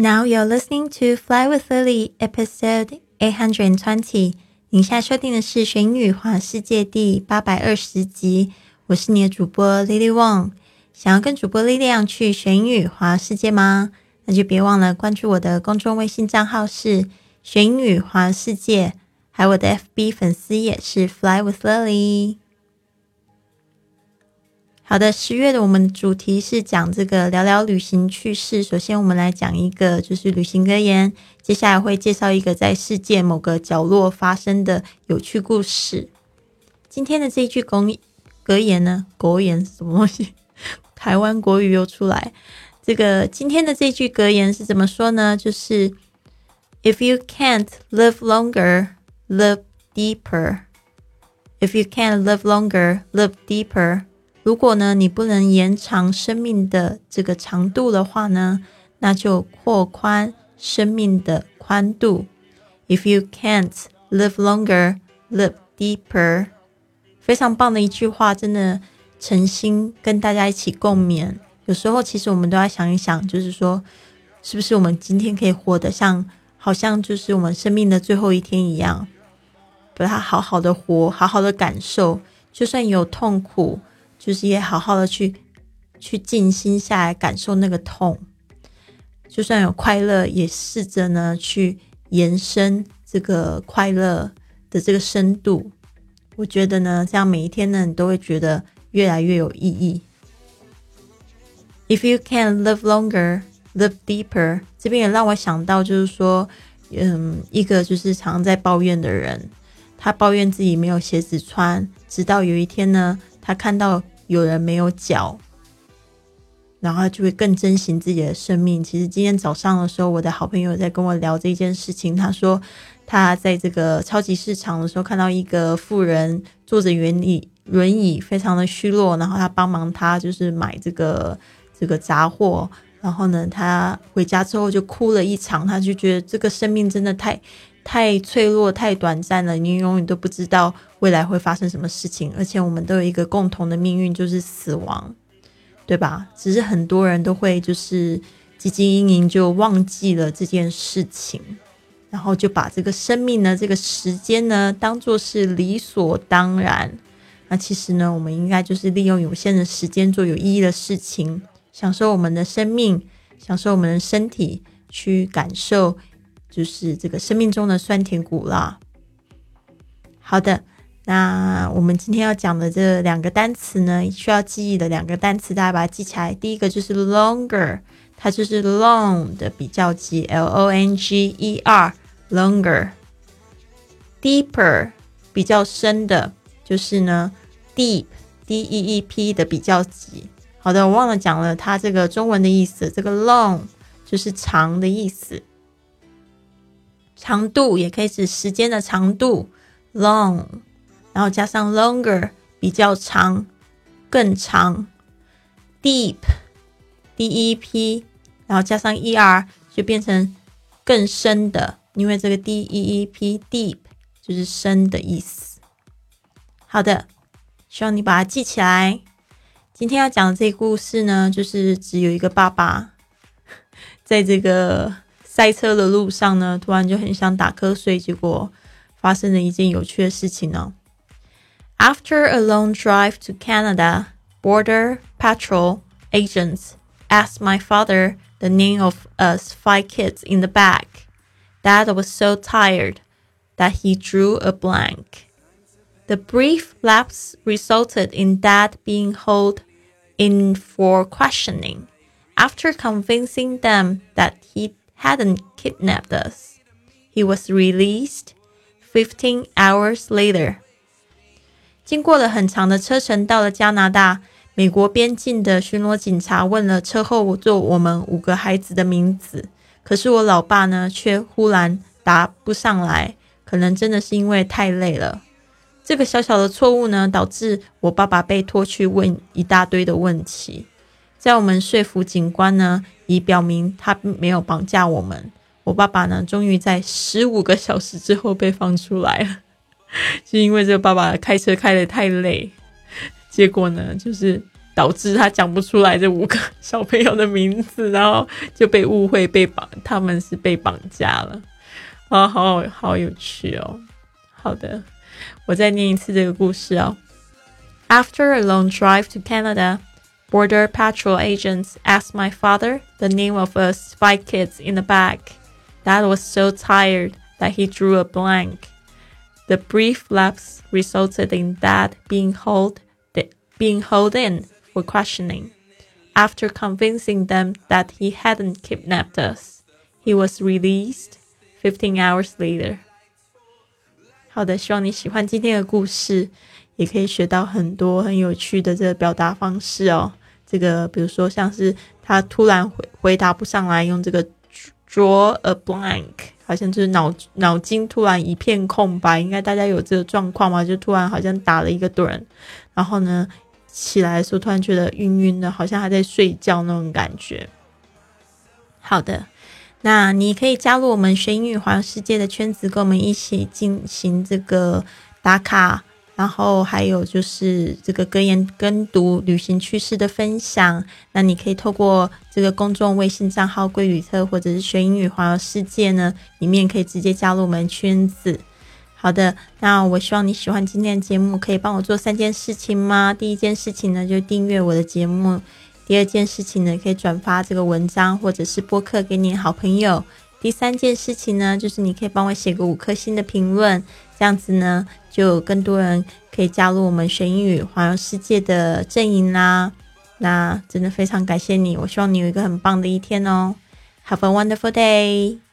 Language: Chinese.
Now you're listening to Fly with Lily, episode eight hundred and twenty。您现在收听的是《学英语环世界》第八百二十集。我是你的主播 Lily Wong。想要跟主播 Lily 去学英语环世界吗？那就别忘了关注我的公众微信账号是“学英语环世界”，还有我的 FB 粉丝也是 Fly with Lily。好的，十月的我们主题是讲这个聊聊旅行趣事。首先，我们来讲一个就是旅行格言。接下来会介绍一个在世界某个角落发生的有趣故事。今天的这一句公格言呢，国言什么东西？台湾国语又出来。这个今天的这句格言是怎么说呢？就是 "If you can't live longer, live deeper. If you can't live longer, live deeper." 如果呢，你不能延长生命的这个长度的话呢，那就扩宽生命的宽度。If you can't live longer, live deeper。非常棒的一句话，真的诚心跟大家一起共勉。有时候，其实我们都要想一想，就是说，是不是我们今天可以活得像，好像就是我们生命的最后一天一样，把它好好的活，好好的感受，就算有痛苦。就是也好好的去去静心下来感受那个痛，就算有快乐，也试着呢去延伸这个快乐的这个深度。我觉得呢，这样每一天呢，你都会觉得越来越有意义。If you can live longer, live deeper，这边也让我想到，就是说，嗯，一个就是常在抱怨的人，他抱怨自己没有鞋子穿，直到有一天呢。他看到有人没有脚，然后就会更珍惜自己的生命。其实今天早上的时候，我的好朋友在跟我聊这件事情。他说他在这个超级市场的时候，看到一个妇人坐着轮椅，轮椅非常的虚弱，然后他帮忙他就是买这个这个杂货。然后呢，他回家之后就哭了一场，他就觉得这个生命真的太。太脆弱、太短暂了，你永远都不知道未来会发生什么事情。而且我们都有一个共同的命运，就是死亡，对吧？只是很多人都会就是汲汲营营，就忘记了这件事情，然后就把这个生命呢、这个时间呢，当做是理所当然。那其实呢，我们应该就是利用有限的时间做有意义的事情，享受我们的生命，享受我们的身体，去感受。就是这个生命中的酸甜苦辣。好的，那我们今天要讲的这两个单词呢，需要记忆的两个单词，大家把它记起来。第一个就是 longer，它就是 long 的比较级，L O N G E R，longer。deeper 比较深的，就是呢 deep，D E E P 的比较级。好的，我忘了讲了它这个中文的意思，这个 long 就是长的意思。长度也可以指时间的长度，long，然后加上 longer，比较长，更长，deep，d e p，然后加上 e r 就变成更深的，因为这个 d e e p deep 就是深的意思。好的，希望你把它记起来。今天要讲的这个故事呢，就是只有一个爸爸，在这个。赛车的路上呢，突然就很想打瞌睡，结果发生了一件有趣的事情呢。After a long drive to Canada, Border Patrol agents asked my father the name of us five kids in the back. Dad was so tired that he drew a blank. The brief lapse resulted in Dad being held in for questioning. After convincing them that he hadn't kidnapped us. He was released fifteen hours later. 经过了很长的车程，到了加拿大，美国边境的巡逻警察问了车后座我们五个孩子的名字，可是我老爸呢，却忽然答不上来。可能真的是因为太累了。这个小小的错误呢，导致我爸爸被拖去问一大堆的问题。在我们说服警官呢，以表明他没有绑架我们。我爸爸呢，终于在十五个小时之后被放出来了，是因为这个爸爸开车开的太累，结果呢，就是导致他讲不出来这五个小朋友的名字，然后就被误会被绑，他们是被绑架了。啊，好好有趣哦。好的，我再念一次这个故事哦。After a long drive to Canada, border patrol agents asked my father the name of us five kids in the bag. Dad was so tired that he drew a blank. The brief lapse resulted in Dad being held being held in for questioning. After convincing them that he hadn't kidnapped us, he was released 15 hours later. 好的，希望你喜欢今天的故事，也可以学到很多很有趣的这个表达方式哦。这个比如说像是他突然回回答不上来，用这个 draw a blank， 好像就是脑脑筋突然一片空白。应该大家有这个状况吗？就突然好像打了一个盹，然后呢起来的时候突然觉得晕晕的，好像还在睡觉那种感觉。好的。那你可以加入我们学英语环游世界的圈子，跟我们一起进行这个打卡，然后还有就是这个格言跟读旅行趣事的分享。那你可以透过这个公众微信账号“贵旅特”或者是“学英语环游世界”呢，里面可以直接加入我们圈子。好的，那我希望你喜欢今天的节目，可以帮我做三件事情吗？第一件事情呢，就订阅我的节目。第二件事情呢，可以转发这个文章或者是播客给你好朋友。第三件事情呢，就是你可以帮我写个五颗星的评论，这样子呢，就有更多人可以加入我们学英语环游世界的阵营啦。那真的非常感谢你，我希望你有一个很棒的一天哦。Have a wonderful day.